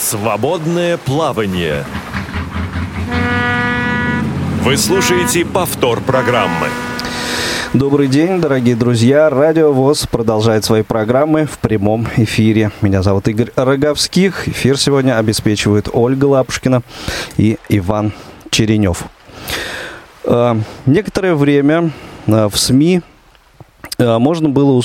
Свободное плавание. Вы слушаете повтор программы. Добрый день, дорогие друзья. Радио ВОЗ продолжает свои программы в прямом эфире. Меня зовут Игорь Роговских. Эфир сегодня обеспечивают Ольга Лапушкина и Иван Черенев. Э, некоторое время э, в СМИ можно было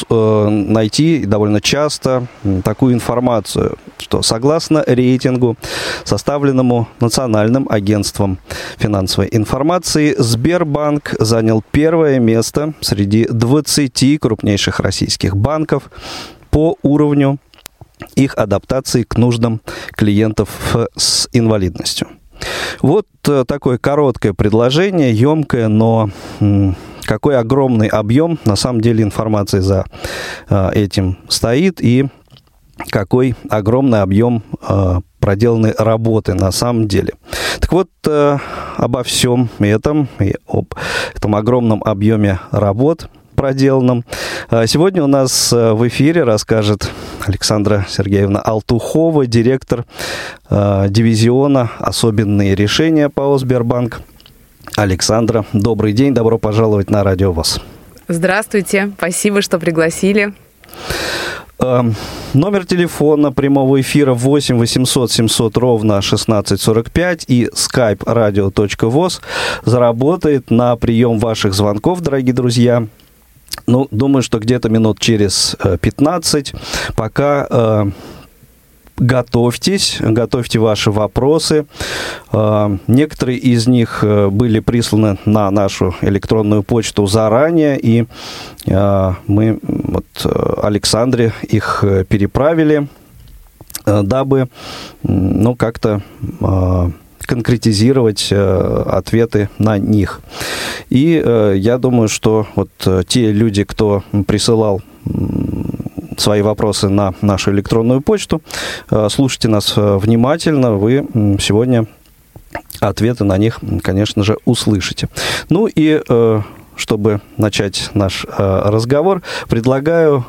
найти довольно часто такую информацию, что согласно рейтингу, составленному Национальным агентством финансовой информации, Сбербанк занял первое место среди 20 крупнейших российских банков по уровню их адаптации к нуждам клиентов с инвалидностью. Вот э, такое короткое предложение, емкое, но какой огромный объем на самом деле информации за э, этим стоит и какой огромный объем э, проделанной работы на самом деле. Так вот, обо всем этом и об этом огромном объеме работ проделанном. Сегодня у нас в эфире расскажет Александра Сергеевна Алтухова, директор э, дивизиона «Особенные решения» ПАО «Сбербанк». Александра, добрый день, добро пожаловать на Радио ВОЗ. Здравствуйте, спасибо, что пригласили. Э, номер телефона прямого эфира 8 800 700 ровно 1645 и skype radio.voz заработает на прием ваших звонков, дорогие друзья. Ну, думаю, что где-то минут через 15, э, пока э, готовьтесь, готовьте ваши вопросы. Э, некоторые из них были присланы на нашу электронную почту заранее, и мы вот Александре их переправили, дабы, ну, как-то конкретизировать э, ответы на них. И э, я думаю, что вот э, те люди, кто присылал свои вопросы на нашу электронную почту, слушайте нас внимательно, вы сегодня ответы на них, конечно же, услышите. Ну и чтобы начать наш разговор, предлагаю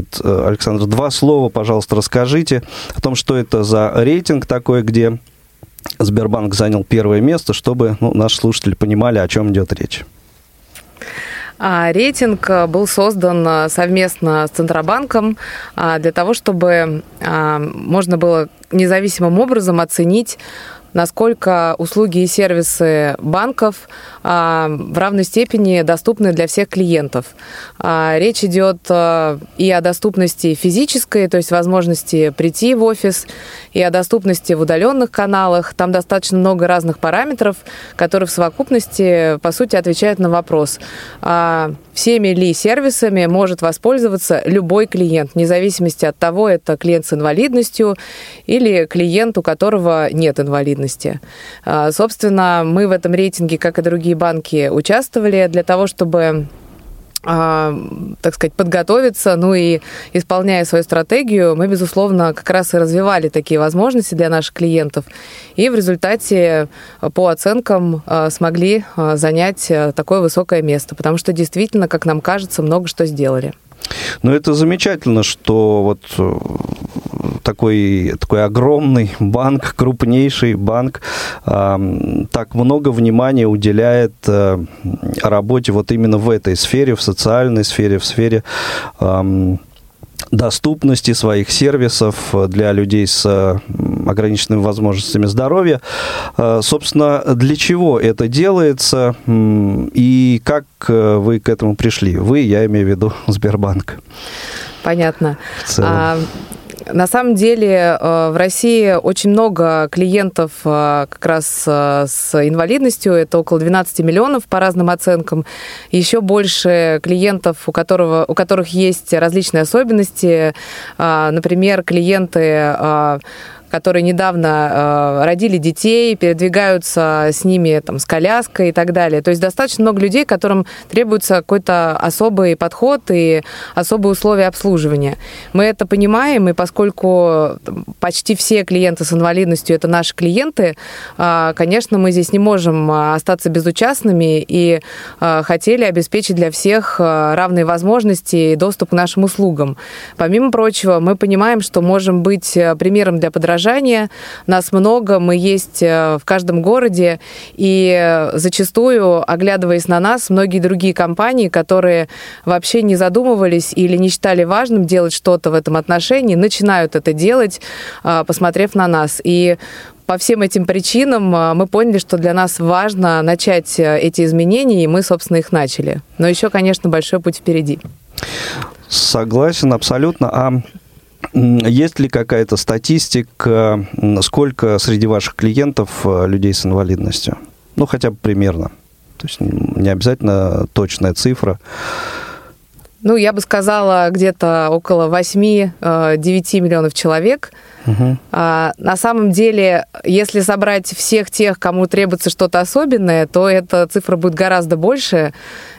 вот, э, Александр, два слова, пожалуйста, расскажите о том, что это за рейтинг такой, где Сбербанк занял первое место, чтобы ну, наши слушатели понимали, о чем идет речь. А, рейтинг э, был создан э, совместно с Центробанком а, для того, чтобы можно было независимым образом оценить насколько услуги и сервисы банков а, в равной степени доступны для всех клиентов. А, речь идет а, и о доступности физической, то есть возможности прийти в офис, и о доступности в удаленных каналах. Там достаточно много разных параметров, которые в совокупности, по сути, отвечают на вопрос, всеми ли сервисами может воспользоваться любой клиент, вне зависимости от того, это клиент с инвалидностью или клиент, у которого нет инвалидности. Собственно, мы в этом рейтинге, как и другие банки, участвовали для того, чтобы а, так сказать, подготовиться, ну и исполняя свою стратегию, мы, безусловно, как раз и развивали такие возможности для наших клиентов. И в результате по оценкам а, смогли а, занять такое высокое место, потому что действительно, как нам кажется, много что сделали. Ну, это замечательно, что вот э, такой, такой огромный банк, крупнейший банк, э, так много внимания уделяет э, работе вот именно в этой сфере, в социальной сфере, в сфере э, доступности своих сервисов для людей с ограниченными возможностями здоровья. Собственно, для чего это делается и как вы к этому пришли? Вы, я имею в виду Сбербанк. Понятно. А, на самом деле э, в России очень много клиентов э, как раз э, с инвалидностью, это около 12 миллионов по разным оценкам. Еще больше клиентов, у, которого, у которых есть различные особенности, например, клиенты которые недавно родили детей, передвигаются с ними там, с коляской и так далее. То есть достаточно много людей, которым требуется какой-то особый подход и особые условия обслуживания. Мы это понимаем, и поскольку почти все клиенты с инвалидностью это наши клиенты, конечно, мы здесь не можем остаться безучастными и хотели обеспечить для всех равные возможности и доступ к нашим услугам. Помимо прочего, мы понимаем, что можем быть примером для подражания. Нас много, мы есть в каждом городе, и зачастую, оглядываясь на нас, многие другие компании, которые вообще не задумывались или не считали важным делать что-то в этом отношении, начинают это делать, посмотрев на нас. И по всем этим причинам мы поняли, что для нас важно начать э, эти изменения, и мы, собственно, их начали. Но еще, конечно, большой путь впереди. Согласен абсолютно. А есть ли какая-то статистика, сколько среди ваших клиентов э, людей с инвалидностью? Ну, хотя бы примерно. То есть не обязательно точная цифра. Ну, я бы сказала, где-то около 8-9 э, миллионов человек – Угу. А, на самом деле, если собрать всех тех, кому требуется что-то особенное, то эта цифра будет гораздо больше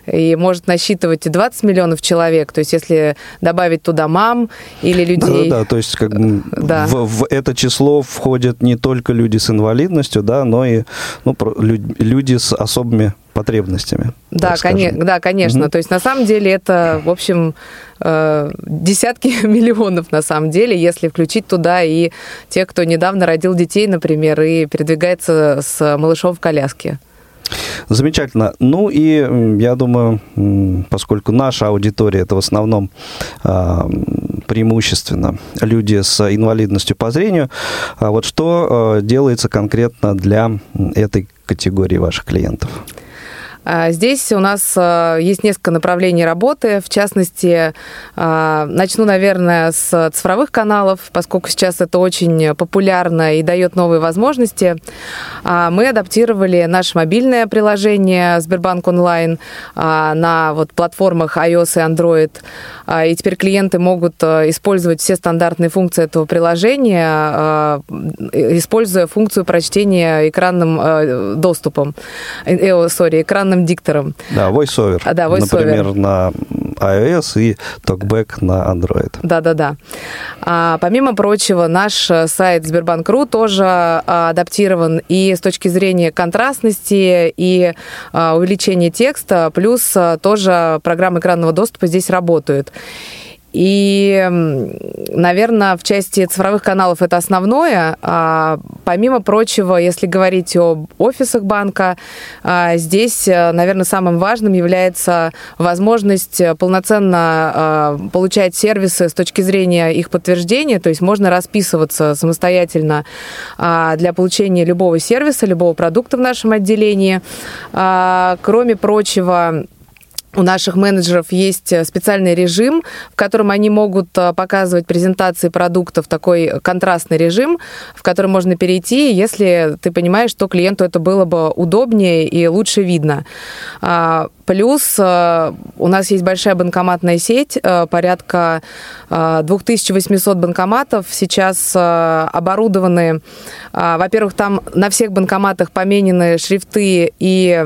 и может насчитывать и 20 миллионов человек. То есть, если добавить туда мам или людей... Да, да, то есть как бы да. в, в это число входят не только люди с инвалидностью, да, но и ну, люди с особыми потребностями. Да, конечно, да, конечно. Угу. То есть на самом деле это, в общем, э, десятки миллионов на самом деле, если включить туда и тех, кто недавно родил детей, например, и передвигается с малышом в коляске. Замечательно. Ну и я думаю, поскольку наша аудитория это в основном а, преимущественно люди с инвалидностью по зрению, а вот что а, делается конкретно для этой категории ваших клиентов? А, здесь у нас а, есть несколько направлений работы. В частности, а, начну, наверное, с цифровых каналов, поскольку сейчас это очень популярно и дает новые возможности. Мы адаптировали наше мобильное приложение Сбербанк онлайн на вот платформах iOS и Android. И теперь клиенты могут использовать все стандартные функции этого приложения, используя функцию прочтения экранным доступом, э, э, sorry, экранным экранным диктором. Да, VoiceOver. А, да, VoiceOver. Например, на iOS и TalkBack на Android. Да-да-да. А, помимо прочего, наш сайт Сбербанк.ру тоже а, адаптирован и с точки зрения контрастности, и а, увеличения текста, плюс а, тоже программы экранного доступа здесь работают. И, наверное, в части цифровых каналов это основное. А помимо прочего, если говорить об офисах банка, а, здесь, э, наверное, самым важным является возможность полноценно а, получать сервисы с точки зрения их подтверждения, то есть можно расписываться самостоятельно а, для получения любого сервиса, любого продукта в нашем отделении. Кроме прочего, у наших менеджеров есть э, специальный режим, в котором они могут э, показывать презентации продуктов, такой контрастный режим, в который можно перейти, если ты понимаешь, что клиенту это было бы удобнее и лучше видно. А, плюс э, у нас есть большая банкоматная сеть, порядка 2800 банкоматов сейчас оборудованы. Во-первых, там на всех банкоматах поменены шрифты и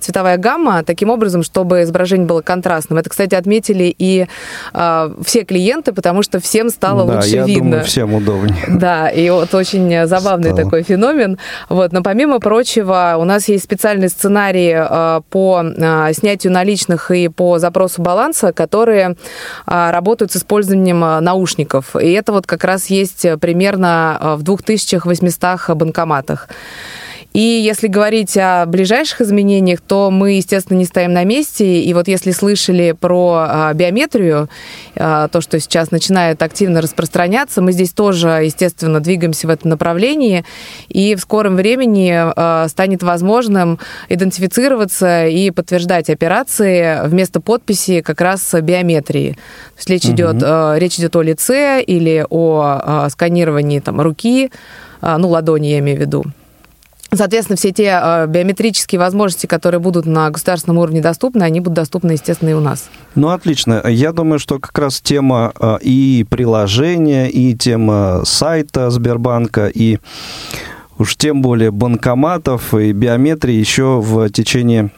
цветовая гамма таким образом, чтобы изображение было контрастным. Это, кстати, отметили и э, все клиенты, потому что всем стало да, лучше я видно. Думаю, всем удобнее. Да, и вот очень забавный стало. такой феномен. Вот, но помимо прочего, у нас есть специальный сценарий э, по э, снятию наличных и по запросу баланса, которые э, работают с использованием наушников. И это вот как раз есть примерно в 2800 банкоматах. И если говорить о ближайших изменениях, то мы, естественно, не стоим на месте. И вот если слышали про а, биометрию, а, то, что сейчас начинает активно распространяться, мы здесь тоже, естественно, двигаемся в этом направлении. И в скором времени а, станет возможным идентифицироваться и подтверждать операции вместо подписи как раз биометрии. То есть речь, угу. идет, речь идет о лице или о сканировании там, руки, ну, ладони я имею в виду. Соответственно, все те э, биометрические возможности, которые будут на государственном уровне доступны, они будут доступны, естественно, и у нас. Ну, отлично. Я думаю, что как раз тема э, и приложения, и тема сайта Сбербанка, и уж тем более банкоматов и биометрии еще в течение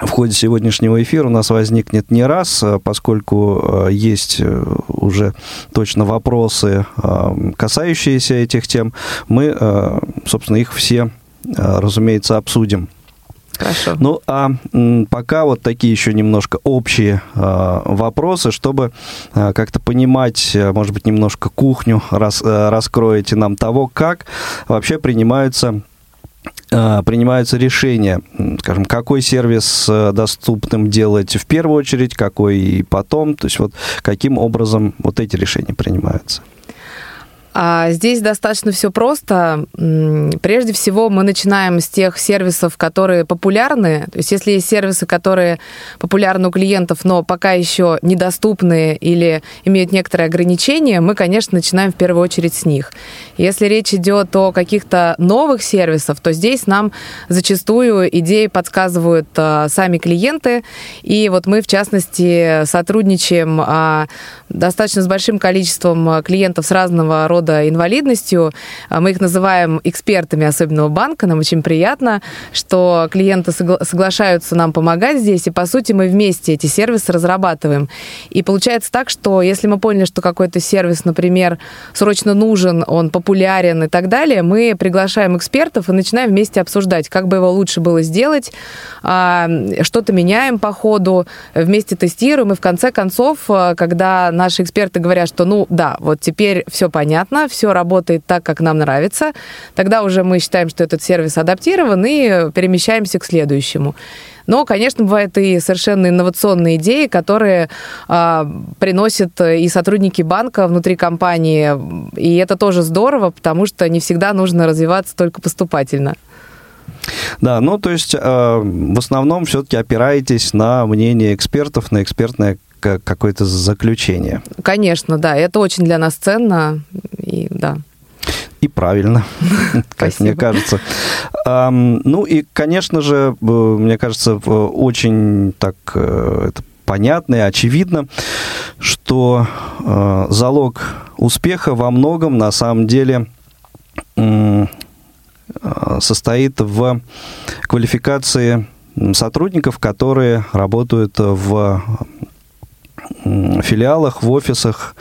в ходе сегодняшнего эфира у нас возникнет не раз, э, поскольку есть уже точно вопросы, касающиеся этих тем. Мы, собственно, их все, разумеется, обсудим. Хорошо. Ну, а пока вот такие еще немножко общие вопросы, чтобы как-то понимать, может быть, немножко кухню рас, раскроете нам того, как вообще принимаются Э, принимаются решения, скажем, какой сервис э, доступным делать в первую очередь, какой и потом, то есть вот каким образом вот эти решения принимаются. А здесь достаточно все просто. Прежде всего, мы начинаем с тех сервисов, которые популярны. То есть, если есть сервисы, которые популярны у клиентов, но пока еще недоступны или имеют некоторые ограничения, мы, конечно, начинаем в первую очередь с них. Если речь идет о каких-то новых сервисах, то здесь нам зачастую идеи подсказывают а, сами клиенты. И вот мы, в частности, сотрудничаем а, достаточно с большим количеством клиентов с разного рода рода инвалидностью. А мы их называем экспертами особенного банка. Нам очень приятно, что клиенты согла- соглашаются нам помогать здесь, и, по сути, мы вместе эти сервисы разрабатываем. И получается так, что если мы поняли, что какой-то сервис, например, срочно нужен, он популярен и так далее, мы приглашаем экспертов и начинаем вместе обсуждать, как бы его лучше было сделать, а, что-то меняем по ходу, вместе тестируем, и в конце концов, а, когда наши эксперты говорят, что, ну, да, вот теперь все понятно, понятно, все работает так, как нам нравится, тогда уже мы считаем, что этот сервис адаптирован и перемещаемся к следующему. Но, конечно, бывают и совершенно инновационные идеи, которые э, приносят и сотрудники банка внутри компании. И это тоже здорово, потому что не всегда нужно развиваться только поступательно. Да, ну то есть э, в основном все-таки опираетесь на мнение экспертов, на экспертное какое-то заключение. Конечно, да, это очень для нас ценно, и да. И правильно, как мне кажется. Ну и, конечно же, мне кажется, очень так э, это понятно и очевидно, что э, залог успеха во многом на самом деле э, состоит в квалификации сотрудников, которые работают в филиалах, в офисах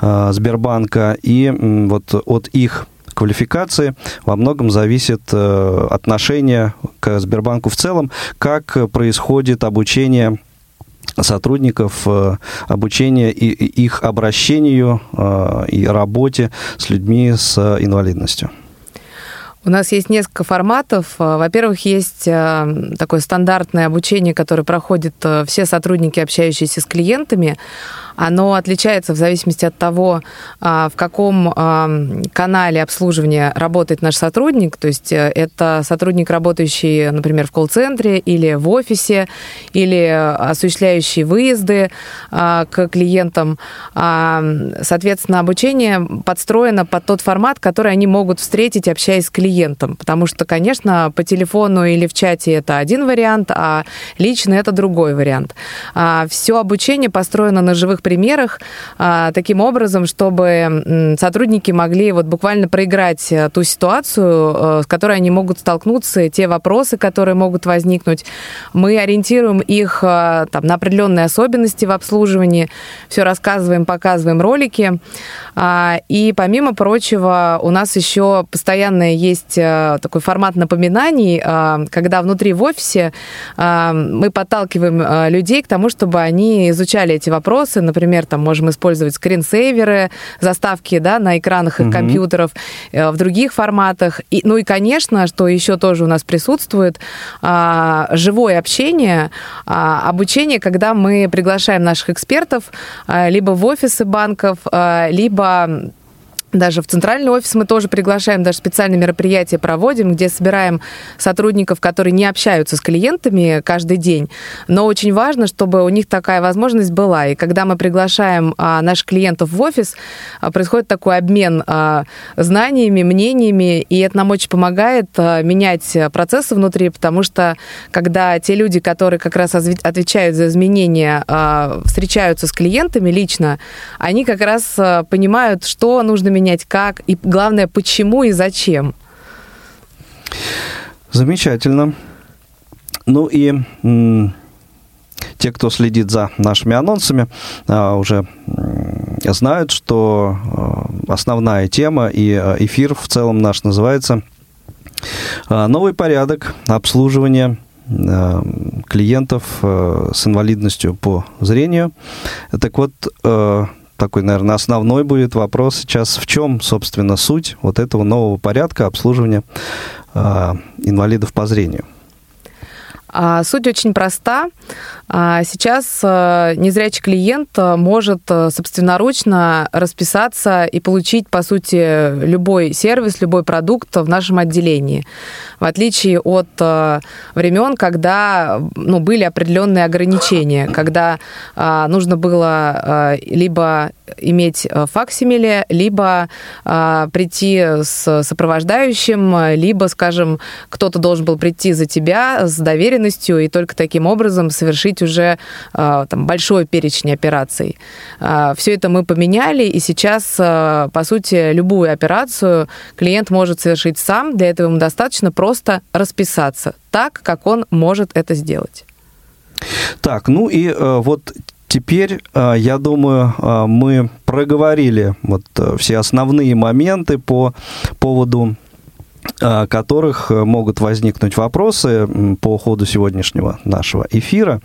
э, Сбербанка, и вот от их квалификации во многом зависит э, отношение к Сбербанку в целом, как происходит обучение сотрудников, э, обучение и их обращению и работе с людьми с инвалидностью. У нас есть несколько форматов. Во-первых, есть э, такое стандартное обучение, которое проходят э, все сотрудники, общающиеся с клиентами оно отличается в зависимости от того, а, в каком а, канале обслуживания работает наш сотрудник. То есть э, это сотрудник, работающий, например, в колл-центре или в офисе, или осуществляющий выезды а, к клиентам. Соответственно, обучение подстроено под тот формат, который они могут встретить, общаясь с клиентом. Потому что, конечно, по телефону или в чате это один вариант, а лично это другой вариант. Все обучение построено на живых примерах, а, таким образом, чтобы сотрудники могли вот буквально проиграть э, ту ситуацию, э, с которой они могут столкнуться, те вопросы, которые могут возникнуть. Мы ориентируем их э, там, на определенные особенности в обслуживании, все рассказываем, показываем ролики. А, и помимо прочего, у нас еще постоянно есть такой формат напоминаний, когда внутри в офисе мы подталкиваем людей к тому, чтобы они изучали эти вопросы, например, там можем использовать скринсейверы, заставки да, на экранах угу. компьютеров, э, в других форматах. И, ну и, конечно, что еще тоже у нас присутствует, а, живое общение, а, обучение, когда мы приглашаем наших экспертов а, либо в офисы банков, либо даже в центральный офис мы тоже приглашаем, даже специальные мероприятия проводим, где собираем сотрудников, которые не общаются с клиентами каждый день. Но очень важно, чтобы у них такая возможность была. И когда мы приглашаем а, наших клиентов в офис, а, происходит такой обмен а, знаниями, мнениями, и это нам очень помогает а, менять процессы внутри, потому что когда те люди, которые как раз отвечают за изменения, а, встречаются с клиентами лично, они как раз а, понимают, что нужно менять менять, как, и главное, почему и зачем. Замечательно. Ну и те, кто следит за нашими анонсами, а, уже знают, что а, основная тема и а, эфир в целом наш называется «Новый порядок обслуживания клиентов с инвалидностью по зрению». Так вот, такой, наверное, основной будет вопрос сейчас, в чем, собственно, суть вот этого нового порядка обслуживания э, инвалидов по зрению? А, суть очень проста. А, сейчас э, незрячий клиент э, может э, собственноручно расписаться и получить, по сути, любой сервис, любой продукт в нашем отделении. В отличие от времен, когда ну, были определенные ограничения, когда нужно было либо иметь факсимиле, либо прийти с сопровождающим, либо, скажем, кто-то должен был прийти за тебя с доверенностью и только таким образом совершить уже а, там, большой перечень операций. А, Все это мы поменяли, и сейчас, а, по сути, любую операцию клиент может совершить сам. Для этого ему достаточно просто расписаться так, как он может это сделать. Так, ну и э, вот Теперь, э, я думаю, э, мы проговорили вот все основные моменты по поводу которых э, могут возникнуть вопросы по ходу сегодняшнего нашего эфира.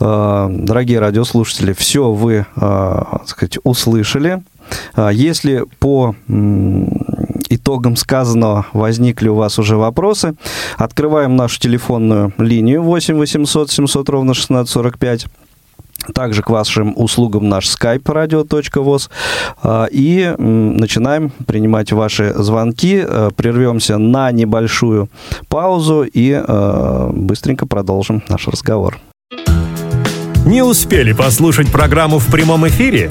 Э, дорогие радиослушатели, все вы, э, так сказать, услышали. Если по итогам сказанного возникли у вас уже вопросы, открываем нашу телефонную линию 8 800 700 ровно 1645 также к вашим услугам наш skype radio.voz. А, и начинаем принимать ваши звонки. А, прервемся на небольшую паузу и а, быстренько продолжим наш разговор. Не успели послушать программу в прямом эфире?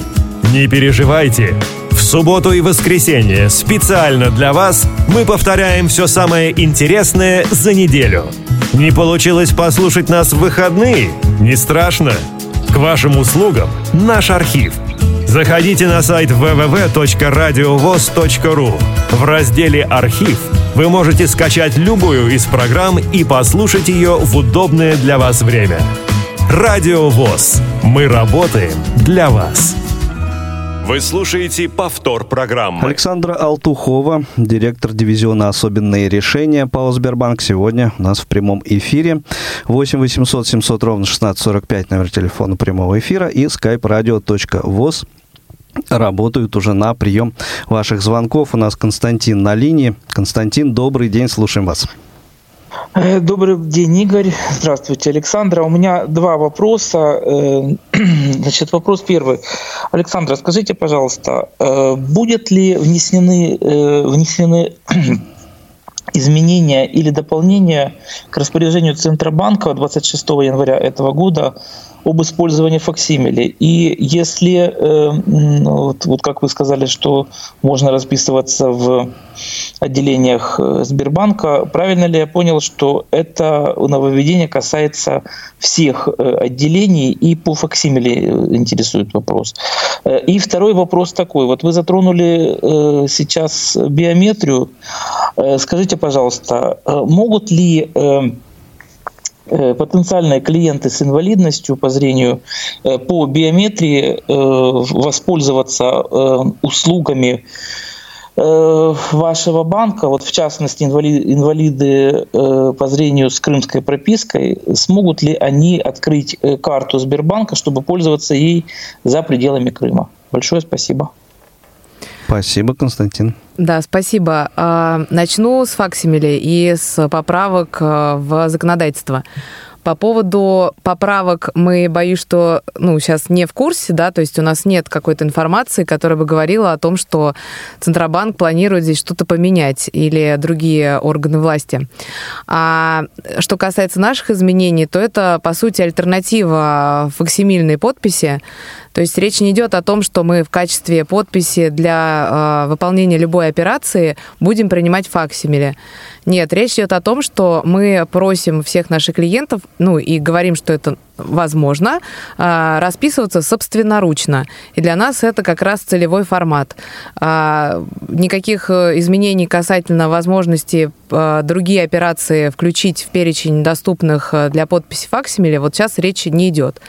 Не переживайте. В субботу и воскресенье специально для вас мы повторяем все самое интересное за неделю. Не получилось послушать нас в выходные? Не страшно. К вашим услугам наш архив. Заходите на сайт www.radiovoz.ru. В разделе «Архив» вы можете скачать любую из программ и послушать ее в удобное для вас время. Радио ВОЗ. Мы работаем для вас. Вы слушаете повтор программы. Александра Алтухова, директор дивизиона «Особенные решения» ПАО «Сбербанк». Сегодня у нас в прямом эфире. 8 800 700 ровно 1645 номер телефона прямого эфира и skype radio.voz работают уже на прием ваших звонков. У нас Константин на линии. Константин, добрый день, слушаем вас. Э, добрый день, Игорь. Здравствуйте, Александра. У меня два вопроса. Э, значит, вопрос первый. Александра, скажите, пожалуйста, э, будет ли внесены, внесены изменения или дополнения к распоряжению Центробанка 26 января этого года об использовании факсимили. И если, э, вот, вот как вы сказали, что можно расписываться в отделениях э, Сбербанка, правильно ли я понял, что это нововведение касается всех э, отделений и по факсимиле интересует вопрос. И второй вопрос такой. Вот вы затронули сейчас биометрию. Скажите, пожалуйста, могут ли потенциальные клиенты с инвалидностью по зрению э, по биометрии э, воспользоваться услугами вашего банка, вот в частности инвалиды по зрению с крымской пропиской, смогут ли они открыть карту Сбербанка, чтобы пользоваться ей за пределами Крыма? Большое спасибо. Спасибо, Константин. Да, спасибо. А, начну с факсимили и с поправок э, в законодательство. По поводу поправок мы боюсь, что ну, сейчас не в курсе, да, то есть у нас нет какой-то информации, которая бы говорила о том, что Центробанк планирует здесь что-то поменять или другие органы власти. А что касается наших изменений, то это, по сути, альтернатива факсимильной подписи. То есть речь не идет о том, что мы в качестве подписи для э, выполнения любой операции будем принимать факсимили. Нет, речь идет о том, что мы просим всех наших клиентов, ну и говорим, что это возможно, а, расписываться собственноручно. И для нас это как раз целевой формат. А, никаких э, изменений касательно возможности а, другие операции включить в перечень доступных э, для подписи факсимили, вот сейчас речи не идет.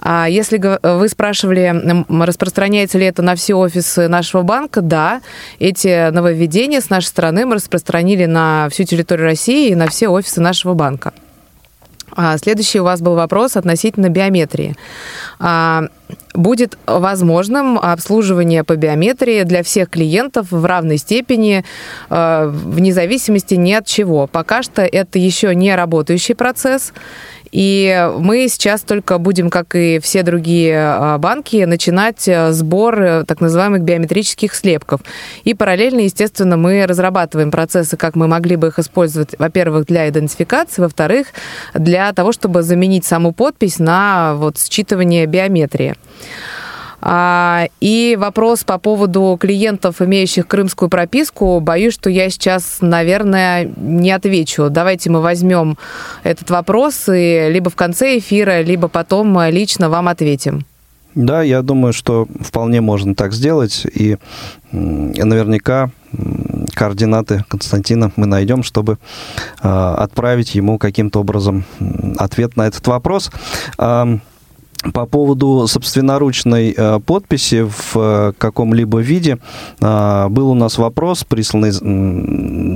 А если вы спрашивали, распространяется ли это на все офисы нашего банка, да, эти нововведения с нашей стороны мы распространили на всю территорию России и на все офисы нашего банка. А, следующий у вас был вопрос относительно биометрии. А, будет возможным обслуживание по биометрии для всех клиентов в равной степени, а, вне зависимости ни от чего. Пока что это еще не работающий процесс, и мы сейчас только будем, как и все другие а, банки, начинать э, сбор э, так называемых биометрических слепков. И параллельно, естественно, мы разрабатываем процессы, как мы могли бы их использовать, во-первых, для идентификации, во-вторых, для того, чтобы заменить саму подпись на вот считывание биометрии. А, и вопрос по поводу клиентов, имеющих крымскую прописку, боюсь, что я сейчас, наверное, не отвечу. Давайте мы возьмем этот вопрос и либо в конце эфира, либо потом лично вам ответим. Да, я думаю, что вполне можно так сделать, и наверняка координаты Константина мы найдем, чтобы а, отправить ему каким-то образом ответ на этот вопрос. По поводу собственноручной э, подписи в э, каком-либо виде э, был у нас вопрос, присланный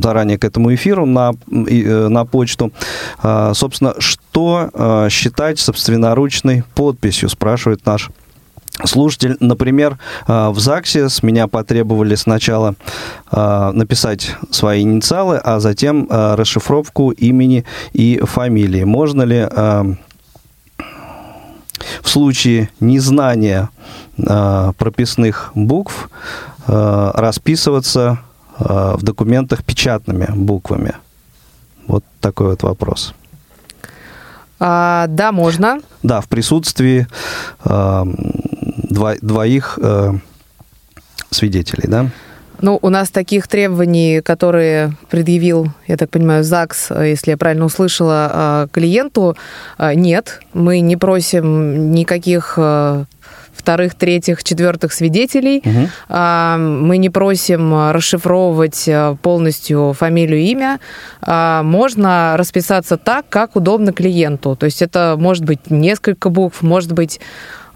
заранее к этому эфиру на, э, на почту. Э, собственно, что э, считать собственноручной подписью, спрашивает наш слушатель. Например, в ЗАГСе с меня потребовали сначала написать свои инициалы, а затем расшифровку имени и фамилии. Можно ли в случае незнания э, прописных букв э, расписываться э, в документах печатными буквами? Вот такой вот вопрос. А, да, можно. Да, в присутствии э, дво, двоих э, свидетелей, да? Ну, у нас таких требований, которые предъявил, я так понимаю, ЗАГС, если я правильно услышала, а, клиенту, а, нет. Мы не просим никаких а, вторых, третьих, четвертых свидетелей. Угу. Мы не просим расшифровывать полностью фамилию, имя. Можно расписаться так, как удобно клиенту. То есть это может быть несколько букв, может быть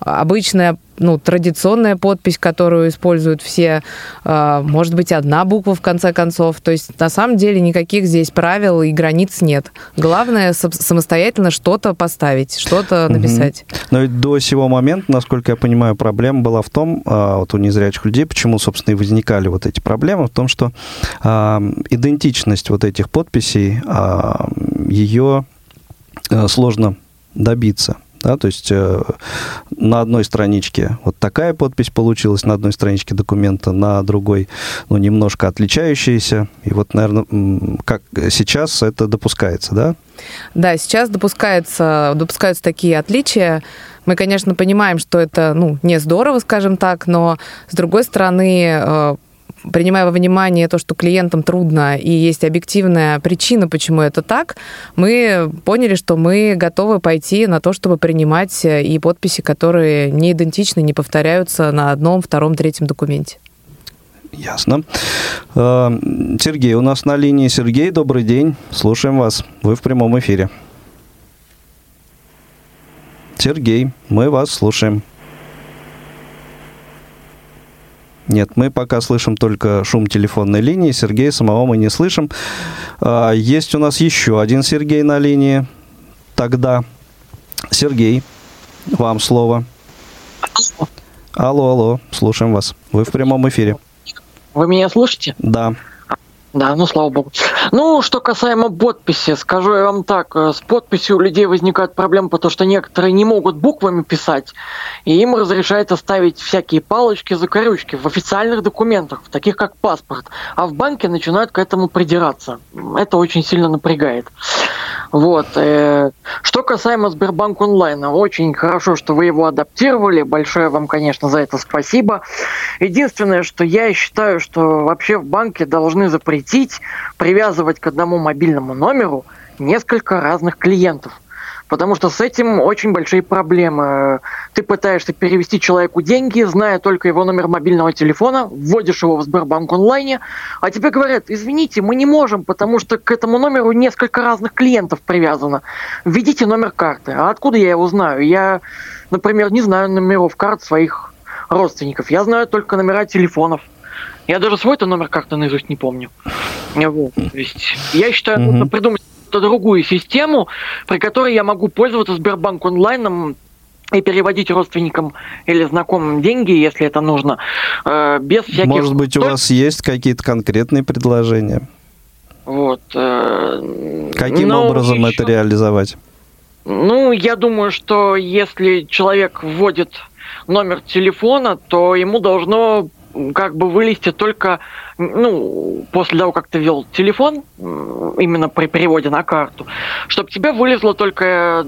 обычная, ну, традиционная подпись, которую используют все, а, может быть, одна буква в конце концов. То есть, на самом деле, никаких здесь правил и границ нет. Главное самостоятельно что-то поставить, что-то написать. Угу. Но ведь до сего момента, насколько я понимаю, проблема была в том, а, вот у незрячих людей, почему, собственно, и возникали вот эти проблемы, в том, что а, идентичность вот этих подписей, ее сложно добиться. Да, то есть э, на одной страничке вот такая подпись получилась, на одной страничке документа, на другой, ну, немножко отличающаяся. И вот, наверное, как сейчас это допускается, да? Да, сейчас допускается, допускаются такие отличия. Мы, конечно, понимаем, что это ну, не здорово, скажем так, но, с другой стороны, э, принимая во внимание то, что клиентам трудно и есть объективная причина, почему это так, мы поняли, что мы готовы пойти на то, чтобы принимать и подписи, которые не идентичны, не повторяются на одном, втором, третьем документе. Ясно. Э, Сергей, у нас на линии. Сергей, добрый день. Слушаем вас. Вы в прямом эфире. Сергей, мы вас слушаем. Нет, мы пока слышим только шум телефонной линии. Сергея самого мы не слышим. А, есть у нас еще один Сергей на линии. Тогда, Сергей, вам слово. Алло, алло, слушаем вас. Вы в прямом эфире. Вы меня слышите? Да. Да, ну слава богу. Ну, что касаемо подписи, скажу я вам так, э, с подписью у людей возникают проблемы, потому что некоторые не могут буквами писать, и им разрешается ставить всякие палочки, закорючки в официальных документах, таких как паспорт, а в банке начинают к этому придираться. Это очень сильно напрягает. Вот. Э, что касаемо Сбербанк онлайна, очень хорошо, что вы его адаптировали. Большое вам, конечно, за это спасибо. Единственное, что я считаю, что вообще в банке должны запретить привязывать к одному мобильному номеру несколько разных клиентов потому что с этим очень большие проблемы. Ты пытаешься перевести человеку деньги, зная только его номер мобильного телефона, вводишь его в Сбербанк онлайне, а тебе говорят, извините, мы не можем, потому что к этому номеру несколько разных клиентов привязано. Введите номер карты. А откуда я его знаю? Я, например, не знаю номеров карт своих родственников. Я знаю только номера телефонов. Я даже свой-то номер карты наизусть не помню. Вот. То есть я считаю, нужно придумать другую систему, при которой я могу пользоваться Сбербанк онлайном и переводить родственникам или знакомым деньги, если это нужно, э, без всяких... Может быть, у вас есть какие-то конкретные предложения? Вот. Э, Каким Но образом еще... это реализовать? Ну, я думаю, что если человек вводит номер телефона, то ему должно как бы вылезти только ну, после того, как ты ввел телефон, именно при переводе на карту, чтобы тебе вылезло только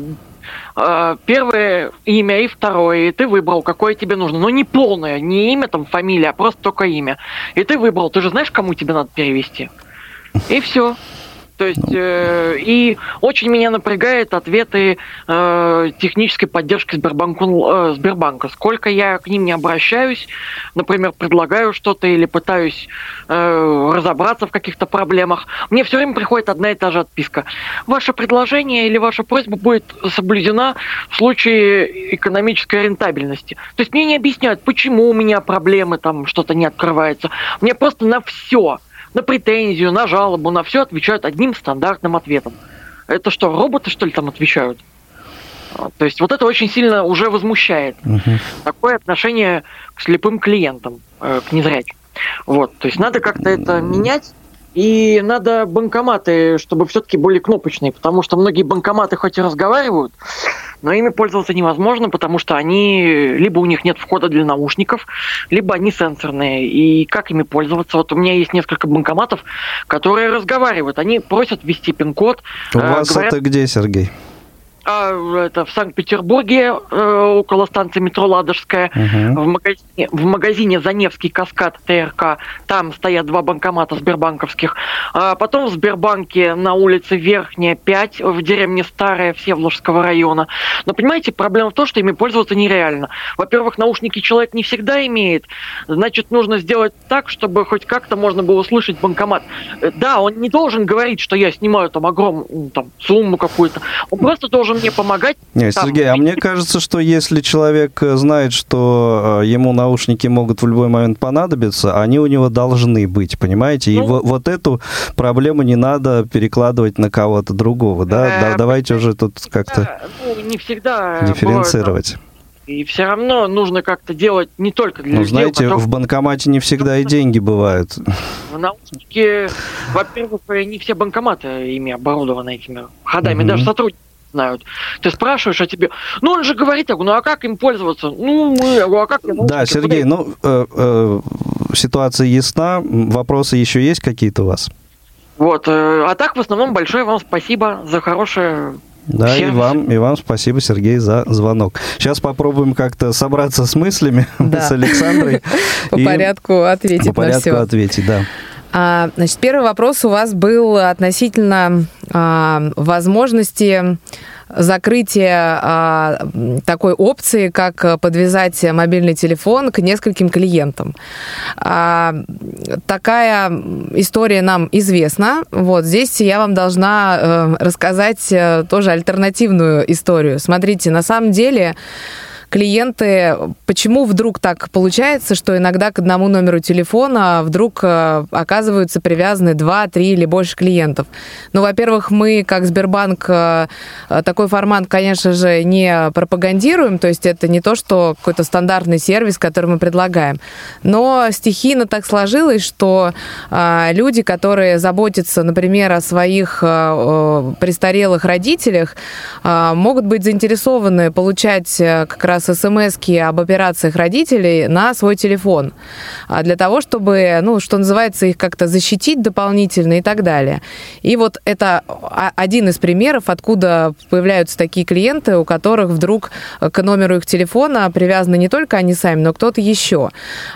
э, первое имя и второе, и ты выбрал, какое тебе нужно. Но не полное, не имя, там, фамилия, а просто только имя. И ты выбрал, ты же знаешь, кому тебе надо перевести. И все. То есть э, и очень меня напрягает ответы э, технической поддержки Сбербанку, э, Сбербанка. Сколько я к ним не обращаюсь, например, предлагаю что-то или пытаюсь э, разобраться в каких-то проблемах, мне все время приходит одна и та же отписка. Ваше предложение или ваша просьба будет соблюдена в случае экономической рентабельности. То есть мне не объясняют, почему у меня проблемы, там что-то не открывается. Мне просто на все на претензию, на жалобу, на все отвечают одним стандартным ответом. Это что, роботы, что ли, там отвечают? А, то есть вот это очень сильно уже возмущает. Угу. Такое отношение к слепым клиентам, э, к незрячим. Вот, то есть надо как-то это менять. И надо банкоматы, чтобы все-таки были кнопочные, потому что многие банкоматы хоть и разговаривают, но ими пользоваться невозможно, потому что они либо у них нет входа для наушников, либо они сенсорные. И как ими пользоваться? Вот у меня есть несколько банкоматов, которые разговаривают. Они просят ввести пин-код. У э, вас говорят... это где, Сергей? А, это в Санкт-Петербурге, э, около станции метро Ладожская, угу. в, магазине, в магазине Заневский каскад ТРК, там стоят два банкомата сбербанковских. А потом в Сбербанке на улице Верхняя 5, в деревне Старая Всеволожского района. Но понимаете, проблема в том, что ими пользоваться нереально. Во-первых, наушники человек не всегда имеет, значит, нужно сделать так, чтобы хоть как-то можно было услышать банкомат. Э, да, он не должен говорить, что я снимаю там огромную там, сумму какую-то, он просто должен мне помогать. Нет, там. Сергей, а мне кажется, что если человек э, знает, что э, ему наушники могут в любой момент понадобиться, они у него должны быть, понимаете? И ну, вот, вот эту проблему не надо перекладывать на кого-то другого, да? Э, да давайте уже тут как-то ну, не всегда дифференцировать. Бывает, и все равно нужно как-то делать не только для ну, людей. знаете, которых... в банкомате не всегда и деньги бывают. В наушники, во-первых, не все банкоматы ими оборудованы этими ходами. Угу. Даже сотрудники знают. Ты спрашиваешь, а тебе, ну он же говорит, я говорю, ну а как им пользоваться? Ну мы, я говорю, а как? Да, Сергей, ну э, э, ситуация ясна, вопросы еще есть какие-то у вас? Вот, э, а так в основном большое вам спасибо за хорошее да, Всем. и вам, и вам спасибо, Сергей, за звонок. Сейчас попробуем как-то собраться с мыслями да. с Александрой. По порядку ответить По порядку ответить, да. А, значит, первый вопрос у вас был относительно а, возможности закрытия а, такой опции, как подвязать мобильный телефон к нескольким клиентам. А, такая история нам известна. Вот здесь я вам должна э, рассказать э, тоже альтернативную историю. Смотрите, на самом деле клиенты, почему вдруг так получается, что иногда к одному номеру телефона вдруг э, оказываются привязаны два, три или больше клиентов? Ну, во-первых, мы, как Сбербанк, э, такой формат, конечно же, не пропагандируем, то есть это не то, что какой-то стандартный сервис, который мы предлагаем. Но стихийно так сложилось, что э, люди, которые заботятся, например, о своих престарелых родителях, могут быть заинтересованы получать как раз смс об операциях родителей на свой телефон. Для того, чтобы, ну, что называется, их как-то защитить дополнительно и так далее. И вот это один из примеров, откуда появляются такие клиенты, у которых вдруг к номеру их телефона привязаны не только они сами, но кто-то еще.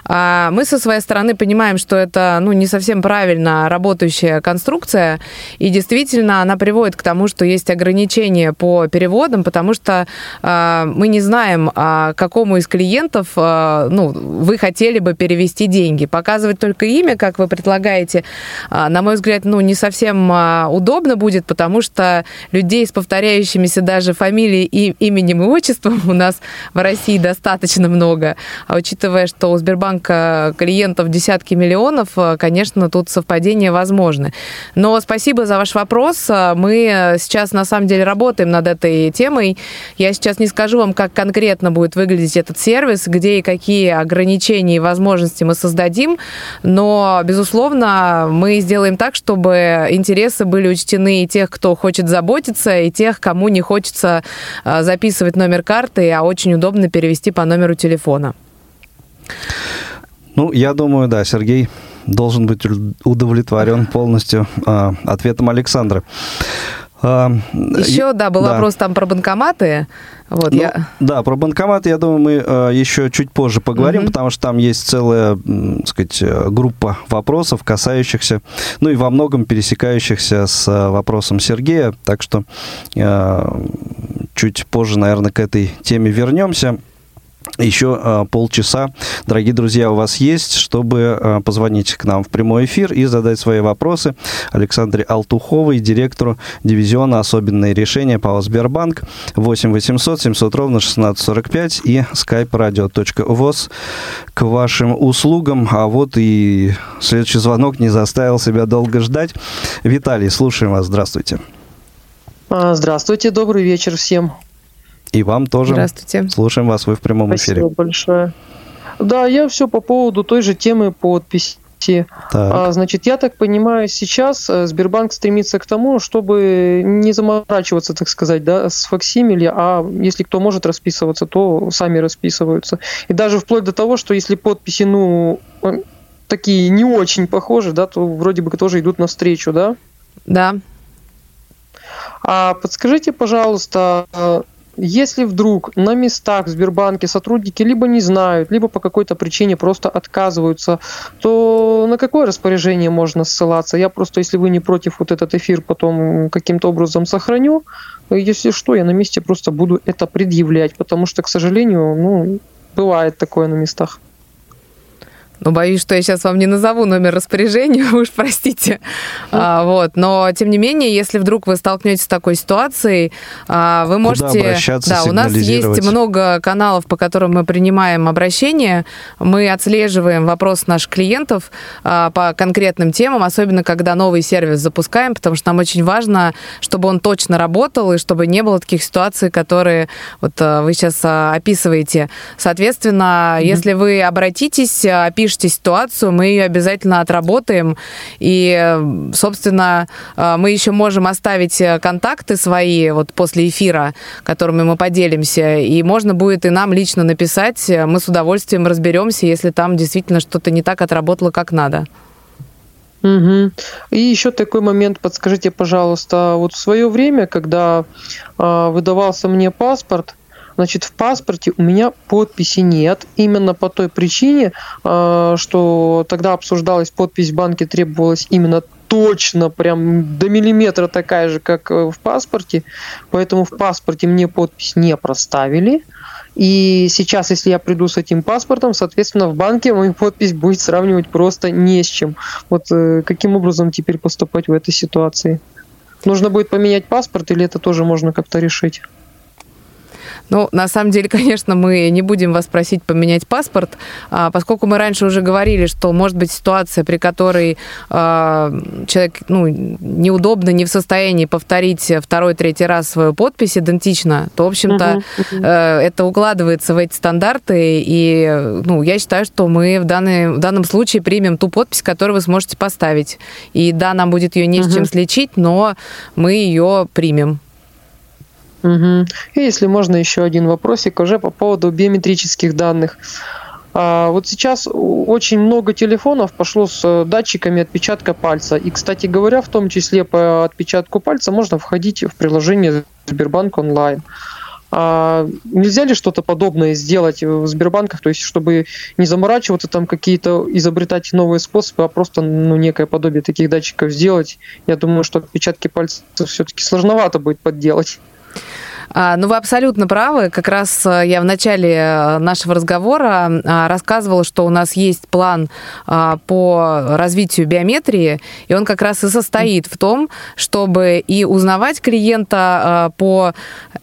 А мы со своей стороны понимаем, что это ну, не совсем правильно работающая конструкция, и действительно она приводит к тому, что есть ограничения по переводам, потому что э, мы не знаем, а какому из клиентов э, ну, вы хотели бы перевести деньги. Показывать только имя, как вы предлагаете, э, на мой взгляд, ну, не совсем э, удобно будет, потому что людей с повторяющимися даже фамилией и именем и отчеством у нас в России достаточно много. А учитывая, что у Сбербанка клиентов десятки миллионов, конечно, тут совпадения возможны. Но спасибо за ваш вопрос. Мы сейчас, на самом деле, работаем над этой темой. Я сейчас не скажу вам, как конкретно будет выглядеть этот сервис, где и какие ограничения и возможности мы создадим, но, безусловно, мы сделаем так, чтобы интересы были учтены и тех, кто хочет заботиться, и тех, кому не хочется а, записывать номер карты, а очень удобно перевести по номеру телефона. Ну, я думаю, да, Сергей должен быть удовлетворен полностью э, ответом Александра. Еще, да, был да. вопрос там про банкоматы. Вот, ну, я... Да, про банкоматы, я думаю, мы э, еще чуть позже поговорим, угу. потому что там есть целая, так сказать, э, группа вопросов, касающихся, ну и во многом пересекающихся с э, вопросом Сергея. Так что э, чуть позже, наверное, к этой теме вернемся еще э, полчаса, дорогие друзья, у вас есть, чтобы э, позвонить к нам в прямой эфир и задать свои вопросы Александре Алтуховой, директору дивизиона «Особенные решения» ПАО «Сбербанк» 8 800 700 ровно 1645 и skype-radio.voz к вашим услугам. А вот и следующий звонок не заставил себя долго ждать. Виталий, слушаем вас. Здравствуйте. А, здравствуйте, добрый вечер всем. И вам тоже. Здравствуйте. Слушаем вас, вы в прямом Спасибо эфире. Спасибо большое. Да, я все по поводу той же темы подписи. А, значит, я так понимаю, сейчас э, Сбербанк стремится к тому, чтобы не заморачиваться, так сказать, да, с факсимили, а если кто может расписываться, то сами расписываются. И даже вплоть до того, что если подписи, ну, э, такие не очень похожи, да, то вроде бы тоже идут навстречу, да? Да. А подскажите, пожалуйста, если вдруг на местах в Сбербанке сотрудники либо не знают, либо по какой-то причине просто отказываются, то на какое распоряжение можно ссылаться? Я просто, если вы не против, вот этот эфир потом каким-то образом сохраню. Если что, я на месте просто буду это предъявлять, потому что, к сожалению, ну, бывает такое на местах. Ну, боюсь, что я сейчас вам не назову номер распоряжения, уж простите. А, вот. Но, тем не менее, если вдруг вы столкнетесь с такой ситуацией, а, вы можете... Да, у нас есть много каналов, по которым мы принимаем обращения. Мы отслеживаем вопрос наших клиентов а, по конкретным темам, особенно когда новый сервис запускаем, потому что нам очень важно, чтобы он точно работал и чтобы не было таких ситуаций, которые вот а, вы сейчас а, описываете. Соответственно, mm-hmm. если вы обратитесь, опишите опишите ситуацию, мы ее обязательно отработаем. И, собственно, э, мы еще можем оставить э, контакты свои вот после эфира, которыми мы поделимся, и можно будет и нам лично написать. Мы с удовольствием разберемся, если там действительно что-то не так отработало, как надо. Угу. И еще такой момент, подскажите, пожалуйста, вот в свое время, когда э, выдавался мне паспорт, Значит, в паспорте у меня подписи нет. Именно по той причине, а, что тогда обсуждалась подпись в банке, требовалась именно точно, прям до миллиметра такая же, как э, в паспорте. Поэтому в паспорте мне подпись не проставили. И сейчас, если я приду с этим паспортом, соответственно, в банке мою подпись будет сравнивать просто не с чем. Вот э, каким образом теперь поступать в этой ситуации? Нужно будет поменять паспорт или это тоже можно как-то решить? Ну, на самом деле, конечно, мы не будем вас просить поменять паспорт, а, поскольку мы раньше уже говорили, что может быть ситуация, при которой а, человек ну, неудобно, не в состоянии повторить второй, третий раз свою подпись идентично, то, в общем-то, uh-huh, это укладывается в эти стандарты, и ну, я считаю, что мы в, данный, в данном случае примем ту подпись, которую вы сможете поставить. И да, нам будет ее не uh-huh. с чем слечить, но мы ее примем. Угу. И если можно еще один вопросик уже по поводу биометрических данных. А, вот сейчас очень много телефонов пошло с э, датчиками отпечатка пальца. И, кстати говоря, в том числе по отпечатку пальца можно входить в приложение Сбербанк онлайн. А нельзя ли что-то подобное сделать в Сбербанках, то есть чтобы не заморачиваться там какие-то изобретать новые способы, а просто ну, некое подобие таких датчиков сделать? Я думаю, что отпечатки пальцев все-таки сложновато будет подделать. А, ну, вы абсолютно правы. Как раз э, я в начале э, нашего разговора а, рассказывала, что у нас есть план а, по развитию биометрии, и он как раз и состоит в том, чтобы и узнавать клиента по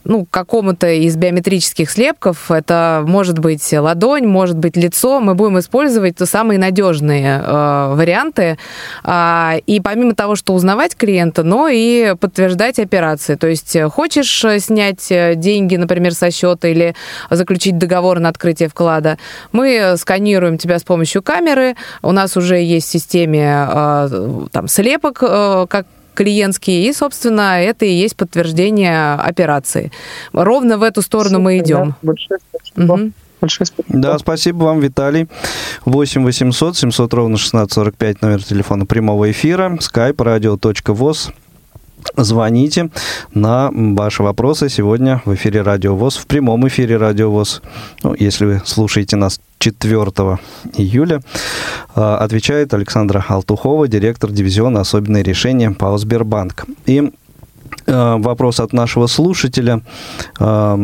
ну, какому-то из биометрических слепков, это может быть ладонь, может быть лицо, мы будем использовать то самые надежные варианты. И помимо того, что узнавать клиента, но и подтверждать операции. То есть э, хочешь снять снять э, деньги, например, со счета или заключить договор на открытие вклада, мы сканируем тебя с помощью камеры. У нас уже есть в системе э, там слепок, э, как клиентские, и, собственно, это и есть подтверждение операции. Ровно в эту сторону Супер, мы идем. Да, большое спасибо. Угу. Большое спасибо. Да, спасибо вам, Виталий. 8 800 700 ровно 1645, номер телефона прямого эфира, skype radio.voz. Звоните на ваши вопросы сегодня в эфире Радио ВОЗ, в прямом эфире Радио ВОЗ. Ну, если вы слушаете нас 4 июля, а, отвечает Александра Алтухова, директор дивизиона «Особенные решения» ПАО «Сбербанк». И а, вопрос от нашего слушателя а,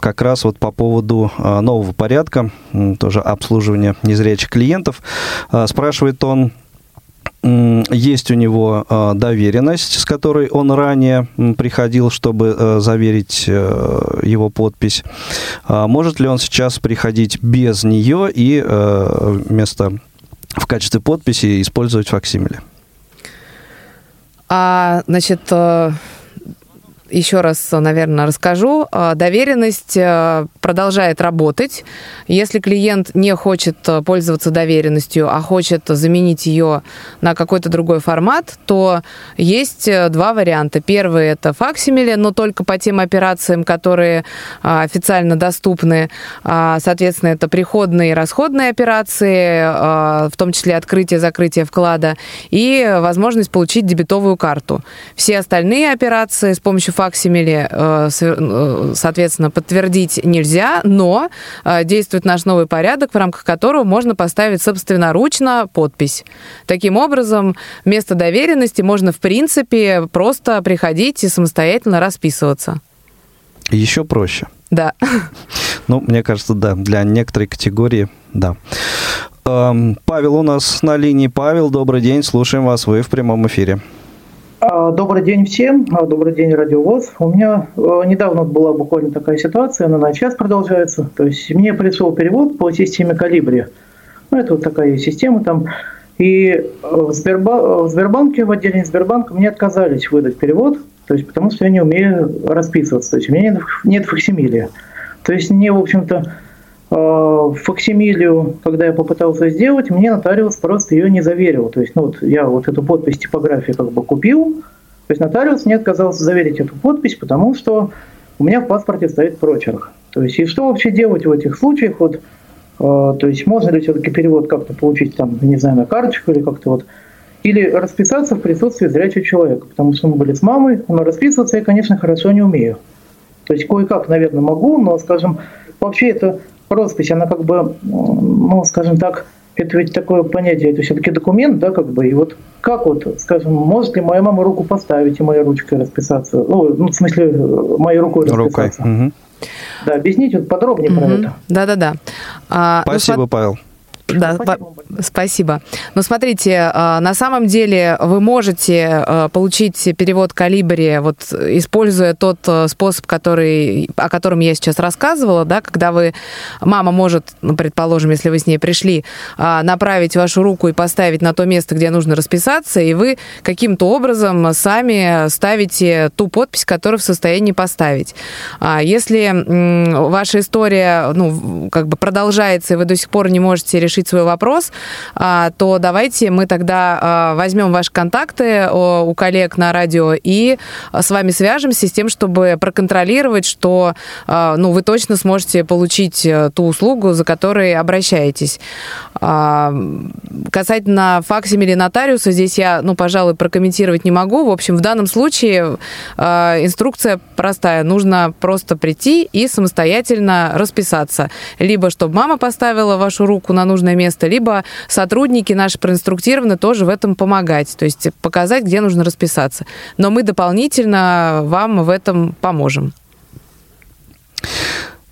как раз вот по поводу нового порядка, тоже обслуживания незрячих клиентов. Спрашивает он, есть у него э, доверенность, с которой он ранее приходил, чтобы э, заверить э, его подпись. А может ли он сейчас приходить без нее и вместо в качестве подписи использовать факсимиле? А, значит, еще раз, наверное, расскажу. А, доверенность э, продолжает работать. Если клиент не хочет э, пользоваться доверенностью, а хочет заменить ее на какой-то другой формат, то есть э, два варианта. Первый – это факсимиле, но только по тем операциям, которые официально доступны. А, соответственно, это приходные и расходные операции, в том числе открытие, закрытие вклада, и возможность получить дебетовую карту. Все остальные операции с помощью факсимиле э, э, соответственно, подтвердить нельзя, но э, действует наш новый порядок, в рамках которого можно поставить собственноручно подпись. Таким образом, вместо доверенности можно, в принципе, просто приходить и самостоятельно расписываться. Еще проще. Да. Ну, мне кажется, да, для некоторой категории, да. Эм, Павел у нас на линии. Павел, добрый день, слушаем вас, вы в прямом эфире. А, добрый день всем, а, добрый день, Радиовоз. У меня а, недавно была буквально такая ситуация, она на час продолжается. То есть мне пришел перевод по системе Калибри. Ну, это вот такая система там. И в, Сберба... в Сбербанке, в отделении Сбербанка мне отказались выдать перевод, то есть потому что я не умею расписываться, то есть у меня нет, нет факсимилия. То есть мне, в общем-то, факсимилию, когда я попытался сделать, мне нотариус просто ее не заверил. То есть, ну вот я вот эту подпись типографии как бы купил, то есть нотариус мне отказался заверить эту подпись, потому что у меня в паспорте стоит прочерк. То есть, и что вообще делать в этих случаях? Вот, э, то есть, можно ли все-таки перевод как-то получить, там, не знаю, на карточку или как-то вот, или расписаться в присутствии зрячего человека, потому что мы были с мамой, но расписываться я, конечно, хорошо не умею. То есть, кое-как, наверное, могу, но, скажем, вообще это роспись, она как бы, ну, скажем так, это ведь такое понятие, это все-таки документ, да, как бы, и вот как вот, скажем, может ли моя мама руку поставить и моей ручкой расписаться? Ну, ну в смысле, моей рукой расписаться. Рукой. Угу. Да, объясните вот подробнее угу. про это. Да-да-да. А, ну, Спасибо, ну, Павел. Да, спасибо. спасибо. Но смотрите, а, на самом деле вы можете а, получить перевод калибри, вот используя тот а, способ, который, о котором я сейчас рассказывала, да, когда вы, мама может, ну, предположим, если вы с ней пришли, направить вашу руку и поставить на то место, где нужно расписаться, и вы каким-то образом сами ставите ту подпись, которую в состоянии поставить. Если ваша история, ну, как бы продолжается, и вы до сих пор не можете решить решить свой вопрос, а, то давайте мы тогда а, возьмем ваши контакты у коллег на радио и с вами свяжемся с тем, чтобы проконтролировать, что а, ну, вы точно сможете получить э, ту услугу, за которой обращаетесь. Касательно факсимили нотариуса, здесь я, ну, пожалуй, прокомментировать не могу. В общем, в данном случае инструкция простая. Нужно просто прийти и самостоятельно расписаться. Либо чтобы мама поставила вашу руку на нужный нужное место, либо сотрудники наши проинструктированы тоже в этом помогать, то есть показать, где нужно расписаться. Но мы дополнительно вам в этом поможем.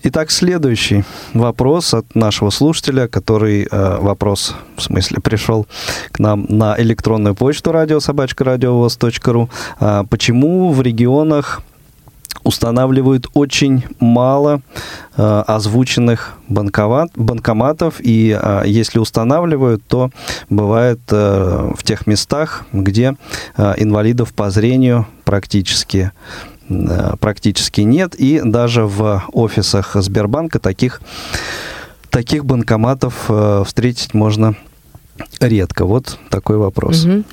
Итак, следующий вопрос от нашего слушателя, который э, вопрос, в смысле, пришел к нам на электронную почту радиособачка.радиовоз.ру. Э, почему в регионах устанавливают очень мало э, озвученных банкомат, банкоматов, и э, если устанавливают, то бывает э, в тех местах, где э, инвалидов по зрению практически э, практически нет, и даже в офисах Сбербанка таких, таких банкоматов э, встретить можно редко. Вот такой вопрос. Угу.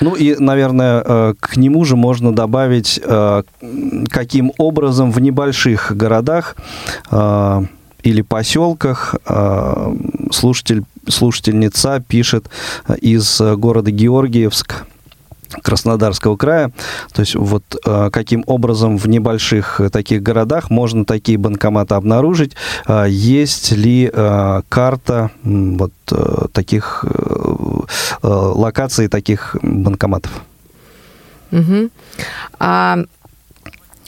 Ну и, наверное, э, к нему же можно добавить, э, каким образом в небольших городах э, или поселках слушатель, слушательница пишет из города Георгиевск Краснодарского края. То есть вот э, каким образом в небольших таких городах можно такие банкоматы обнаружить? Э, есть ли э, карта вот таких локаций таких банкоматов? Угу. А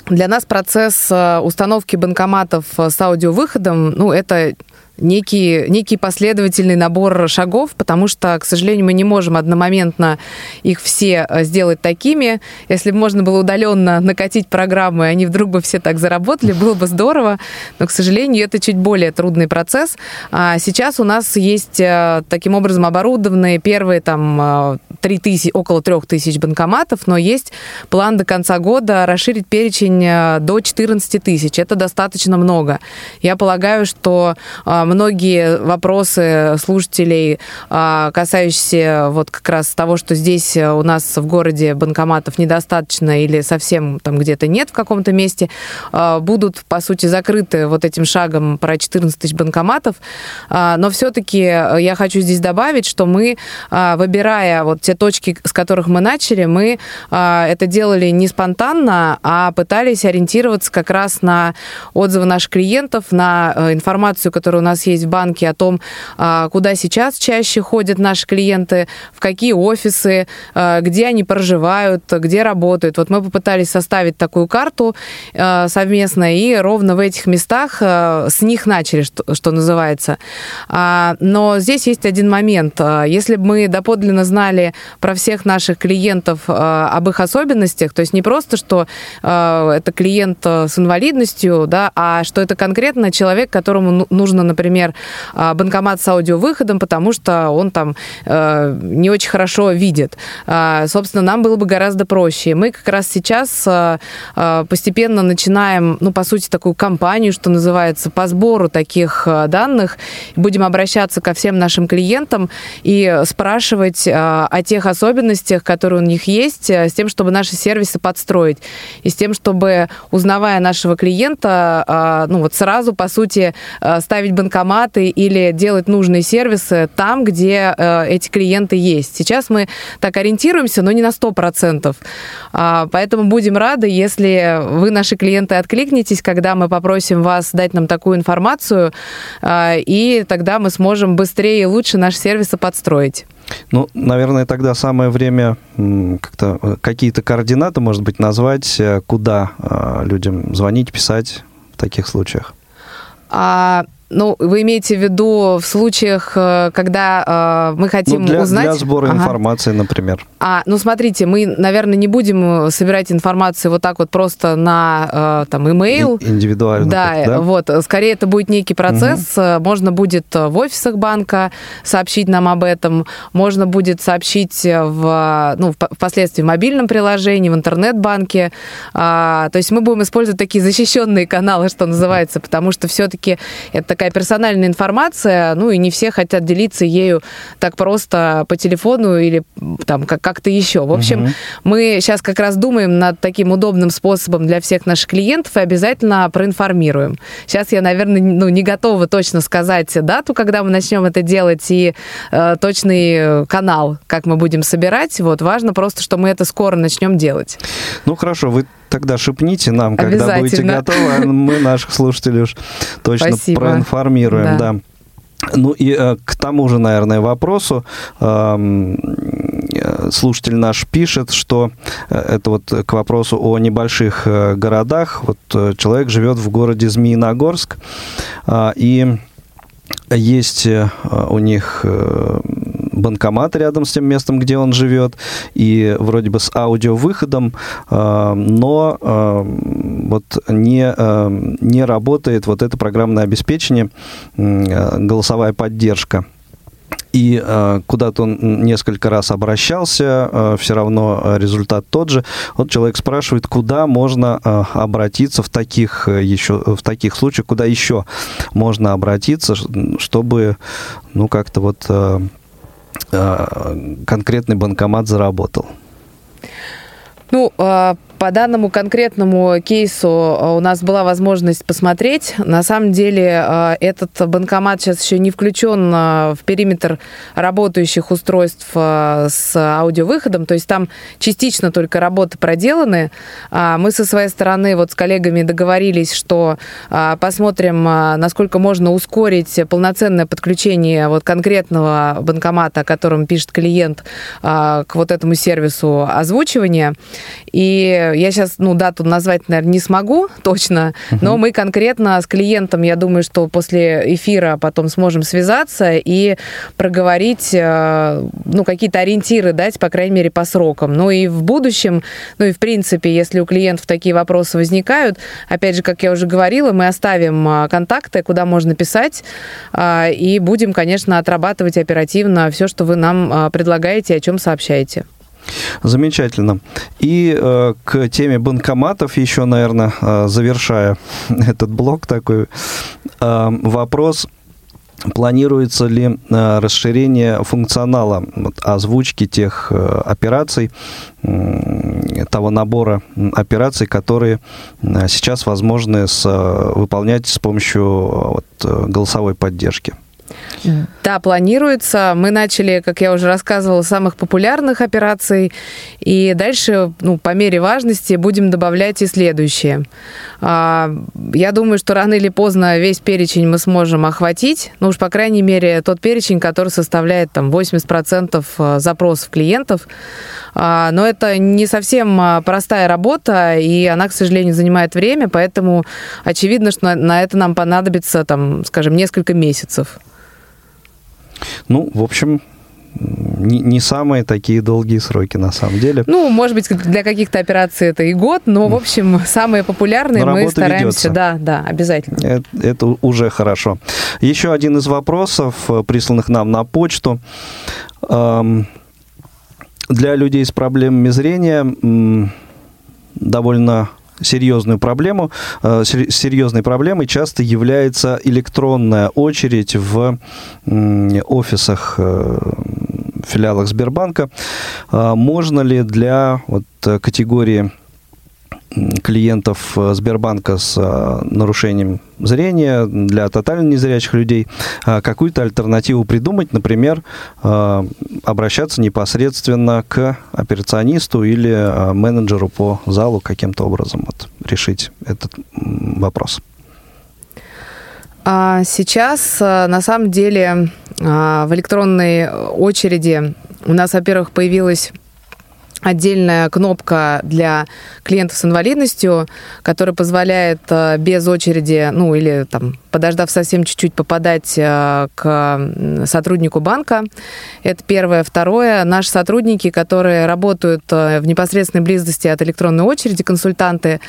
для нас процесс установки банкоматов с аудиовыходом, ну, это некий, некий последовательный набор шагов, потому что, к сожалению, мы не можем одномоментно их все э, сделать такими. Если бы можно было удаленно накатить программы, они вдруг бы все так заработали, было бы здорово, но, к сожалению, это чуть более трудный процесс. А сейчас у нас есть э, таким образом оборудованные первые там 3 э, тысячи, около 3 тысяч банкоматов, но есть план до конца года расширить перечень до 14 тысяч. Это достаточно много. Я полагаю, что многие вопросы слушателей, а, касающиеся вот как раз того, что здесь у нас в городе банкоматов недостаточно или совсем там где-то нет в каком-то месте, а, будут, по сути, закрыты вот этим шагом про 14 тысяч банкоматов. А, но все-таки я хочу здесь добавить, что мы, выбирая вот те точки, с которых мы начали, мы это делали не спонтанно, а пытались ориентироваться как раз на отзывы наших клиентов, на э, информацию, которая у нас нас есть в банке, о том, а, куда сейчас чаще ходят наши клиенты, в какие офисы, а, где они проживают, где работают. Вот мы попытались составить такую карту а, совместно, и ровно в этих местах с них начали, что, что называется. Но здесь есть один момент. Если бы мы доподлинно знали про всех наших клиентов об их особенностях, то есть не просто, что это клиент с инвалидностью, да, а что это конкретно человек, которому ну, нужно, например, например, а, банкомат с аудиовыходом, потому что он там э, не очень хорошо видит. А, собственно, нам было бы гораздо проще. Мы как раз сейчас э, э, постепенно начинаем, ну, по сути, такую кампанию, что называется, по сбору таких данных. Будем обращаться ко всем нашим клиентам и спрашивать о тех особенностях, которые у них есть, с тем, чтобы наши сервисы подстроить. И с тем, чтобы, узнавая нашего клиента, ну, вот сразу, по сути, ставить банкомат банкоматы или делать нужные сервисы там, где э, эти клиенты есть. Сейчас мы так ориентируемся, но не на 100%. А, поэтому будем рады, если вы, наши клиенты, откликнетесь, когда мы попросим вас дать нам такую информацию, а, и тогда мы сможем быстрее и лучше наши сервисы подстроить. Ну, наверное, тогда самое время как-то э, какие-то координаты, может быть, назвать, э, куда людям звонить, писать в таких случаях. А Ну, вы имеете в виду в случаях, э, когда э, мы хотим ну, для, узнать... Для сбора ага. информации, например. А, ну, смотрите, мы, наверное, не будем собирать информацию вот так вот просто на э, там email. Индивидуально. Да, так, да, вот. Скорее, это будет некий процесс. Угу. Можно будет в офисах банка сообщить нам об этом. Можно будет сообщить в, ну, впоследствии в мобильном приложении, в интернет-банке. А, то есть мы будем использовать такие защищенные каналы, что называется, потому что все-таки это такая персональная информация, ну и не все хотят делиться ею так просто по телефону или там как-то еще. В общем, угу. мы сейчас как раз думаем над таким удобным способом для всех наших клиентов и обязательно проинформируем. Сейчас я, наверное, ну, не готова точно сказать дату, когда мы начнем это делать, и э, точный канал, как мы будем собирать. Вот важно просто, что мы это скоро начнем делать. Ну хорошо, вы тогда шепните нам, когда будете готовы, а мы наших слушателей уж точно Спасибо. проинформируем. Да. да. Ну и э, к тому же, наверное, вопросу э, слушатель наш пишет, что э, это вот к вопросу о небольших э, городах. Вот э, человек живет в городе Змеиногорск, э, и есть э, у них э, банкомат рядом с тем местом, где он живет, и вроде бы с аудиовыходом, э, но вот не, не работает вот это программное обеспечение, голосовая поддержка и э, куда-то он несколько раз обращался, э, все равно результат тот же. Вот человек спрашивает, куда можно э, обратиться в таких еще в таких случаях, куда еще можно обратиться, чтобы ну как-то вот э, э, конкретный банкомат заработал. Ну, а, по данному конкретному кейсу а, у нас была возможность посмотреть. На самом деле а, этот банкомат сейчас еще не включен в периметр работающих устройств с аудиовыходом, то есть там частично только работы проделаны. Мы со своей стороны вот с коллегами договорились, что посмотрим, насколько можно ускорить полноценное подключение вот конкретного банкомата, о котором пишет клиент, к вот этому сервису озвучивания. И я сейчас, ну, дату назвать, наверное, не смогу точно, но мы конкретно с клиентом, я думаю, что после эфира потом сможем связаться и проговорить, э, ну, какие-то ориентиры дать, по крайней мере, по срокам. Ну и в будущем, ну и в принципе, если у клиентов такие вопросы возникают, опять же, как я уже говорила, мы оставим э, контакты, куда можно писать, э, и будем, конечно, отрабатывать оперативно все, что вы нам предлагаете, о чем сообщаете. Замечательно. И э, к теме банкоматов еще, наверное, э, завершая этот блок такой, э, вопрос Планируется ли э, расширение функционала озвучки тех э, операций, того набора операций, которые э, сейчас возможны с, выполнять с помощью вот, голосовой поддержки? Да, планируется. Мы начали, как я уже рассказывала, с самых популярных операций. И дальше, ну, по мере важности, будем добавлять и следующие. А, я думаю, что рано или поздно весь перечень мы сможем охватить. Ну уж, по крайней мере, тот перечень, который составляет там 80% э, запросов клиентов. А, но это не совсем а, простая работа, и она, к сожалению, занимает время, поэтому очевидно, что на это нам понадобится, там, скажем, несколько месяцев. Ну, в общем, не, не самые такие долгие сроки на самом деле. Ну, может быть, для каких-то операций это и год, но, в общем, самые популярные но мы стараемся. Ведется. Да, да, обязательно. Это, это уже хорошо. Еще один из вопросов, э, присланных нам на почту. Для людей с проблемами зрения довольно серьезную проблему. Э, серьезной проблемой часто является электронная очередь в офисах э, филиалах Сбербанка. Э, можно ли для вот категории клиентов э, Сбербанка с э, нарушением зрения, для тотально незрячих людей, э, какую-то альтернативу придумать, например, обращаться непосредственно к операционисту или менеджеру по залу каким-то образом вот, решить этот вопрос. А сейчас, на самом деле, в электронной очереди у нас, во-первых, появилась отдельная кнопка для клиентов с инвалидностью, которая позволяет э, без очереди, ну или там подождав совсем чуть-чуть, попадать э, к сотруднику банка. Это первое. Второе, наши сотрудники, которые работают э, в непосредственной близости от электронной очереди, консультанты,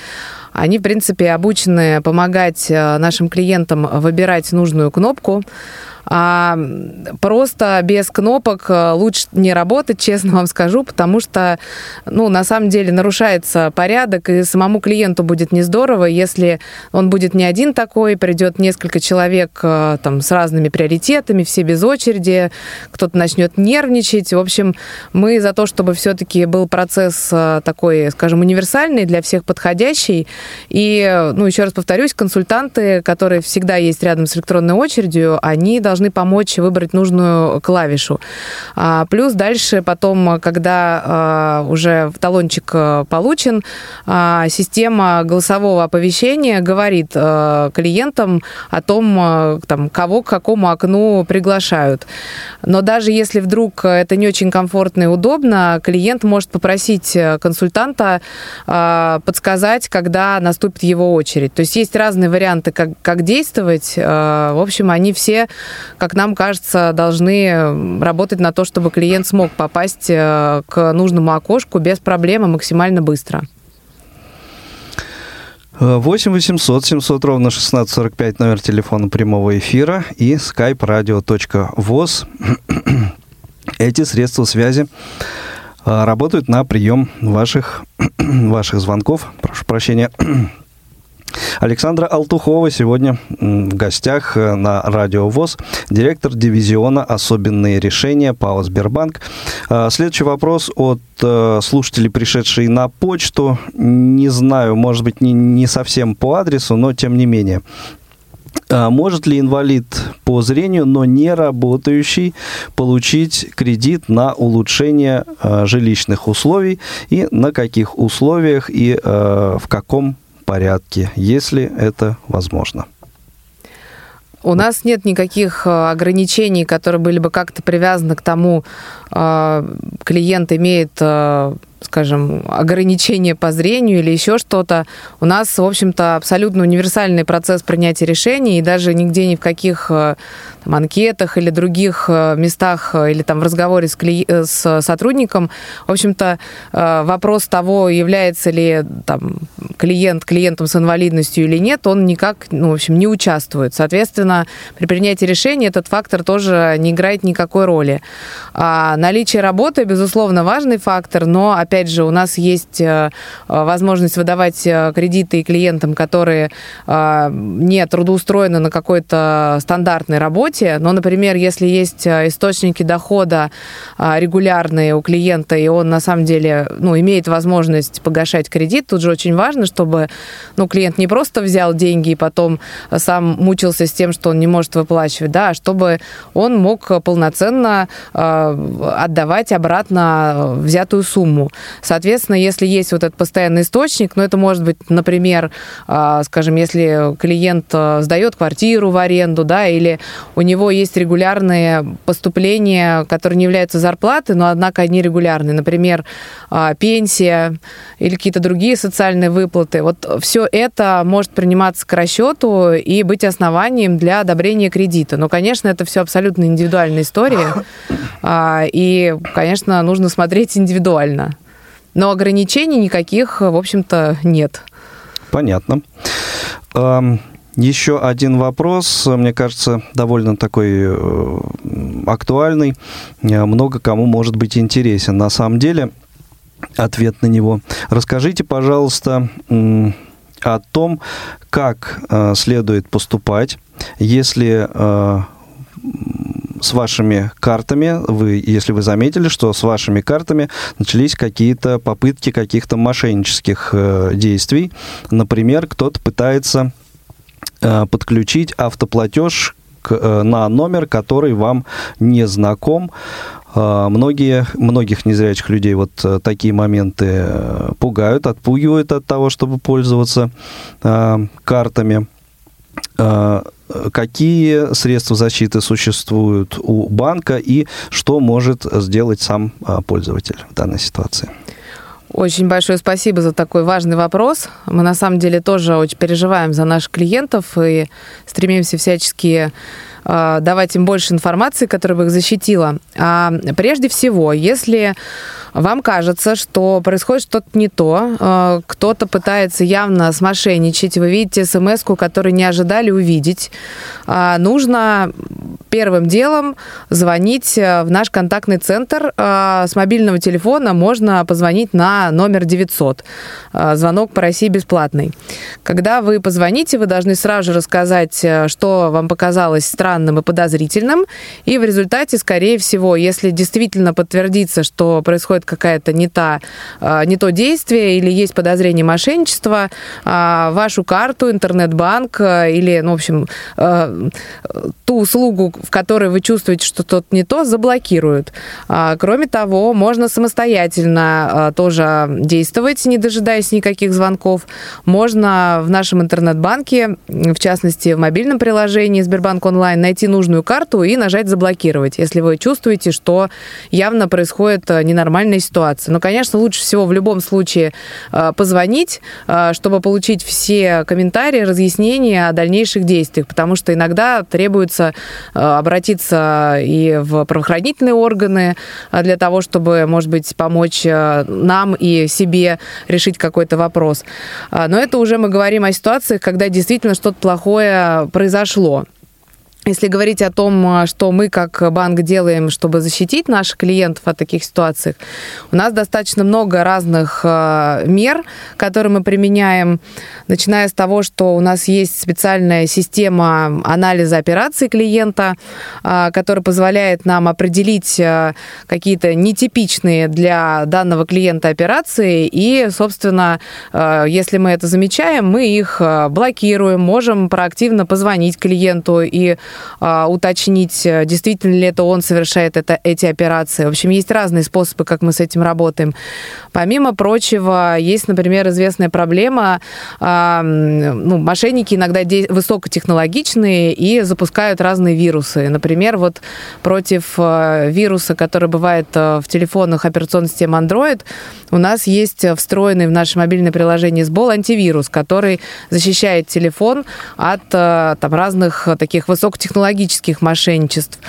они, в принципе, обучены помогать нашим клиентам выбирать нужную кнопку, а просто без кнопок э, лучше не работать, честно вам скажу, потому что, ну, на самом деле нарушается порядок, и самому клиенту будет не здорово, если он будет не один такой, придет несколько человек э, там с разными приоритетами, все без очереди, кто-то начнет нервничать. В общем, мы за то, чтобы все-таки был процесс э, такой, скажем, универсальный, для всех подходящий. И, ну, еще раз повторюсь, консультанты, которые всегда есть рядом с электронной очередью, они должны должны помочь выбрать нужную клавишу. А, плюс дальше потом, когда а, уже талончик получен, а, система голосового оповещения говорит клиентам о том, там, кого к какому окну приглашают. Но даже если вдруг это не очень комфортно и удобно, клиент может попросить консультанта подсказать, когда наступит его очередь. То есть есть разные варианты, как, как действовать. В общем, они все как нам кажется, должны работать на то, чтобы клиент смог попасть э, к нужному окошку без проблем и максимально быстро. 8 800 700 ровно 1645 номер телефона прямого эфира и skype radio.voz. Эти средства связи э, работают на прием ваших, ваших звонков. Прошу прощения. Александра Алтухова сегодня в гостях э, на Радио ВОЗ, директор дивизиона «Особенные решения» ПАО «Сбербанк». Э, следующий вопрос от э, слушателей, пришедшие на почту. Не знаю, может быть, не, не совсем по адресу, но тем не менее. Может ли инвалид по зрению, но не работающий, получить кредит на улучшение жилищных условий и на каких условиях и в каком порядке, если это возможно. У нас нет никаких э, ограничений, которые были бы как-то привязаны к тому, э, клиент имеет э, скажем, ограничения по зрению или еще что-то. У нас, в общем-то, абсолютно универсальный процесс принятия решений, и даже нигде ни в каких э, там, анкетах или других э, местах э, или там в разговоре с, кли... с сотрудником, в общем-то, вопрос того, является ли там, клиент клиентом с инвалидностью или нет, он никак, ну, в общем, не участвует. Соответственно, при принятии решения этот фактор тоже не играет никакой роли. А наличие работы, безусловно, важный фактор, но, опять же, у нас есть э, возможность выдавать э, кредиты клиентам, которые э, не трудоустроены на какой-то стандартной работе. Но, например, если есть источники дохода регулярные у клиента, и он на самом деле ну, имеет возможность погашать кредит, тут же очень важно, чтобы ну, клиент не просто взял деньги и потом сам мучился с тем, что он не может выплачивать, да, а чтобы он мог полноценно отдавать обратно взятую сумму. Соответственно, если есть вот этот постоянный источник, ну, это может быть, например, а, скажем, если клиент а, сдает квартиру в аренду, да, или у него есть регулярные поступления, которые не являются зарплатой, но, однако, они регулярные. Например, а, пенсия или какие-то другие социальные выплаты. Вот все это может приниматься к расчету и быть основанием для одобрения кредита. Но, конечно, это все абсолютно индивидуальная история. И, конечно, нужно смотреть индивидуально. Но ограничений никаких, в общем-то, нет. Понятно. Еще один вопрос, мне кажется, довольно такой э, актуальный. Много кому может быть интересен. На самом деле, ответ на него. Расскажите, пожалуйста, о том, как э, следует поступать, если э, с вашими картами, вы, если вы заметили, что с вашими картами начались какие-то попытки каких-то мошеннических э, действий. Например, кто-то пытается э, подключить автоплатеж к, э, на номер, который вам не знаком. Э, многие, многих незрячих людей вот э, такие моменты э, пугают, отпугивают от того, чтобы пользоваться картами. Э, какие средства защиты существуют у банка и что может сделать сам а, пользователь в данной ситуации? Очень большое спасибо за такой важный вопрос. Мы на самом деле тоже очень переживаем за наших клиентов и стремимся всячески э, давать им больше информации, которая бы их защитила. А прежде всего, если вам кажется, что происходит что-то не то, э, кто-то пытается явно смошенничать, вы видите смс которую не ожидали увидеть, э, нужно первым делом звонить э, в наш контактный центр. С мобильного телефона можно позвонить на номер 900. Звонок по России бесплатный. Когда вы позвоните, вы должны сразу же рассказать, что вам показалось странным и подозрительным, и в результате, скорее всего, если действительно подтвердится, что происходит какая-то не, та, а, не то действие или есть подозрение мошенничества, а, вашу карту, интернет-банк а, или, ну, в общем, ту услугу, в которой вы чувствуете, что тот не то, заблокируют. Кроме того, можно самостоятельно тоже действовать, не дожидаясь никаких звонков. Можно в нашем интернет-банке, в частности, в мобильном приложении Сбербанк онлайн, найти нужную карту и нажать «Заблокировать», если вы чувствуете, что явно происходит ненормальная сложная ситуация. Но, конечно, лучше всего в любом случае э, позвонить, э, чтобы получить все комментарии, разъяснения о дальнейших действиях, потому что иногда требуется э, обратиться и в правоохранительные органы для того, чтобы, может быть, помочь нам и себе решить какой-то вопрос. Но это уже мы говорим о ситуациях, когда действительно что-то плохое произошло. Если говорить о том, а, что мы как банк делаем, чтобы защитить наших клиентов от таких ситуаций, у нас достаточно много разных а, мер, которые мы применяем, начиная с того, что у нас есть специальная система анализа операций клиента, а, которая позволяет нам определить какие-то нетипичные для данного клиента операции, и, собственно, если мы это замечаем, мы их блокируем, можем проактивно позвонить клиенту и уточнить, э, действительно ли это он совершает это, эти операции. В общем, есть разные способы, как мы с этим работаем. Помимо прочего, есть, например, известная проблема. А, ну, мошенники иногда высокотехнологичные и запускают разные вирусы. Например, вот против э, вируса, который бывает э, в телефонах операционной системы Android, у нас есть встроенный в наше мобильное приложение SBOL антивирус, который защищает телефон от там, разных таких высокотехнологичных технологических мошенничеств.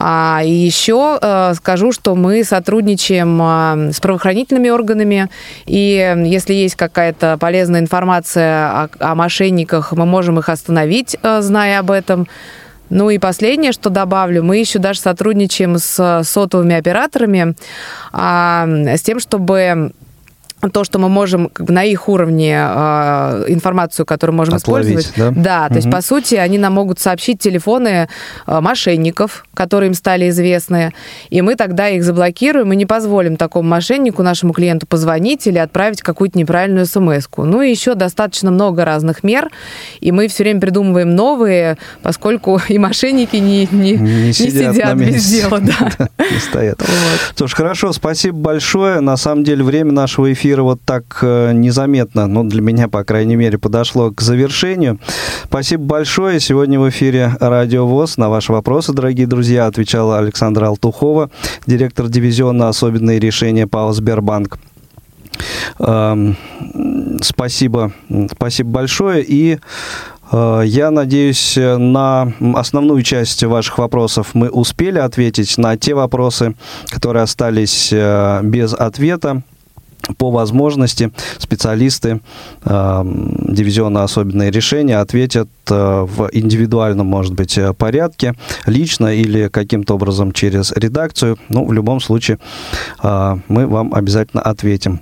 А, еще э, скажу, что мы сотрудничаем э, с правоохранительными органами, и если есть какая-то полезная информация о, о мошенниках, мы можем их остановить, э, зная об этом. Ну и последнее, что добавлю, мы еще даже сотрудничаем с сотовыми операторами, а, с тем, чтобы то, что мы можем как бы, на их уровне э, информацию, которую можем Отловить, использовать. Да, да угу. то есть, по сути, они нам могут сообщить телефоны э, мошенников, которые им стали известны, и мы тогда их заблокируем и не позволим такому мошеннику, нашему клиенту, позвонить или отправить какую-то неправильную смс -ку. Ну и еще достаточно много разных мер, и мы все время придумываем новые, поскольку и мошенники не, не, не, не сидят, сидят без дела. Да. Не стоят. Что ж, хорошо, спасибо большое. На самом деле, время нашего эфира эфира вот так э, незаметно, ну, для меня, по крайней мере, подошло к завершению. Спасибо большое. Сегодня в эфире Радио ВОЗ. На ваши вопросы, дорогие друзья, отвечала Александра Алтухова, директор дивизиона «Особенные решения ПАО «Сбербанк». Эм, спасибо, спасибо большое. И э, я надеюсь, на основную часть ваших вопросов мы успели ответить. На те вопросы, которые остались э, без ответа, по возможности специалисты э, дивизиона особенные решения ответят э, в индивидуальном, может быть, э, порядке, лично или каким-то образом через редакцию. Ну, в любом случае, э, мы вам обязательно ответим.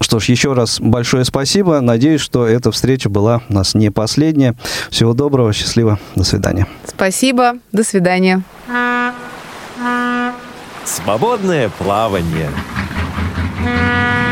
Что ж, еще раз большое спасибо. Надеюсь, что эта встреча была у нас не последняя. Всего доброго, счастливо, до свидания. Спасибо, до свидания. Свободное плавание. Música